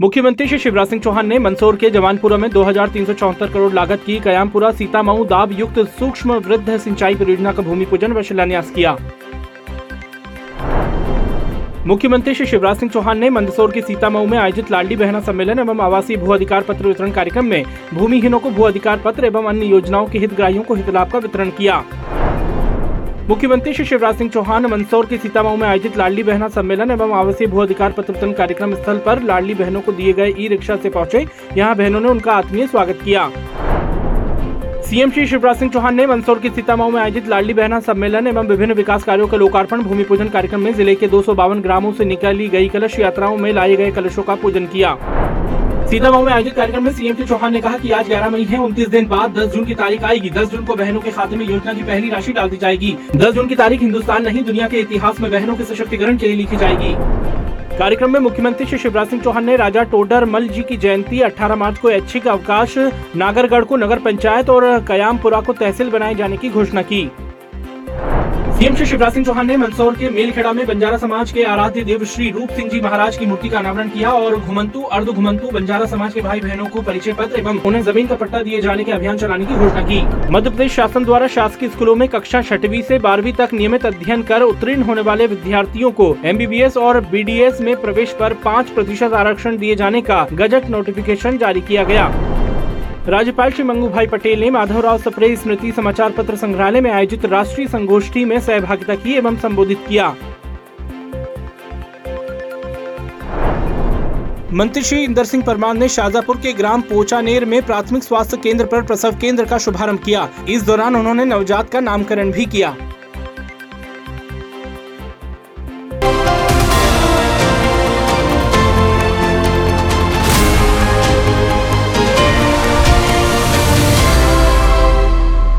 मुख्यमंत्री श्री शिवराज सिंह चौहान ने मंदसौर के जवानपुरा में दो हज़ार तीन सौ चौहत्तर करोड़ लागत की कयामपुरा सीतामऊ दाब युक्त सूक्ष्म वृद्ध सिंचाई परियोजना का भूमि पूजन व शिलान्यास किया। मुख्यमंत्री श्री शिवराज सिंह चौहान ने मंदसौर के सीतामऊ में आयोजित लाडली बहना सम्मेलन एवं आवासीय भू अधिकार पत्र वितरण कार्यक्रम में भूमिहीनों को भू अधिकार पत्र एवं अन्य योजनाओं के हितग्राहियों को हित लाभ का वितरण किया। मुख्यमंत्री श्री शिवराज सिंह चौहान मंदसौर के सीतामऊ में आयोजित लाडली बहना सम्मेलन एवं आवासीय भू अधिकार पत्र कार्यक्रम स्थल पर लाडली बहनों को दिए गए ई रिक्शा से पहुँचे। यहाँ बहनों ने उनका आत्मीय स्वागत किया। सीएम श्री शिवराज सिंह चौहान ने मंदसौर के सीतामऊ में आयोजित लाडली बहना सम्मेलन एवं विभिन्न विकास कार्यों का लोकार्पण भूमि पूजन कार्यक्रम में ज़िले के दो ग्रामों से निकाली गई कलश यात्राओं में लाए गए कलशों का पूजन किया। सीतामऊ में आयोजित कार्यक्रम में सीएम चौहान ने कहा कि आज 11 मई है, उनतीस दिन बाद 10 जून की तारीख आएगी। 10 जून को बहनों के खाते में योजना की पहली राशि डाल दी जाएगी। 10 जून की तारीख हिंदुस्तान नहीं, दुनिया के इतिहास में बहनों के सशक्तिकरण के लिए लिखी जाएगी। कार्यक्रम में मुख्यमंत्री श्री शिवराज सिंह चौहान ने राजा टोडर मल जी की जयंती 18 मार्च को ऐच्छिक अवकाश, नागरगढ़ को नगर पंचायत और कयामपुरा को तहसील बनाए जाने की घोषणा की। सीएम श्री शिवराज सिंह चौहान ने मंदसौर के मेलखेड़ा में बंजारा समाज के आराध्य देव श्री रूप सिंह जी महाराज की मूर्ति का अनावरण किया और घुमंतु अर्ध घुमंतु बंजारा समाज के भाई बहनों को परिचय पत्र एवं उन्हें ज़मीन का पट्टा दिए जाने के अभियान चलाने की घोषणा की। मध्य प्रदेश शासन द्वारा शासकीय स्कूलों में कक्षा छठवीं ऐसी बारहवीं तक नियमित अध्ययन कर उत्तीर्ण होने वाले विद्यार्थियों को एमबीबीएस और बीडीएस में प्रवेश आरोप पाँच प्रतिशत आरक्षण दिए जाने का गजट नोटिफिकेशन जारी किया गया। राज्यपाल श्री मंगू भाई पटेल ने माधवराव सप्रे स्मृति समाचार पत्र संग्रहालय में आयोजित राष्ट्रीय संगोष्ठी में सहभागिता की एवं संबोधित किया। मंत्री श्री इंदर सिंह परमार ने शाजापुर के ग्राम पोचानेर में प्राथमिक स्वास्थ्य केंद्र पर प्रसव केंद्र का शुभारंभ किया। इस दौरान उन्होंने नवजात का नामकरण भी किया।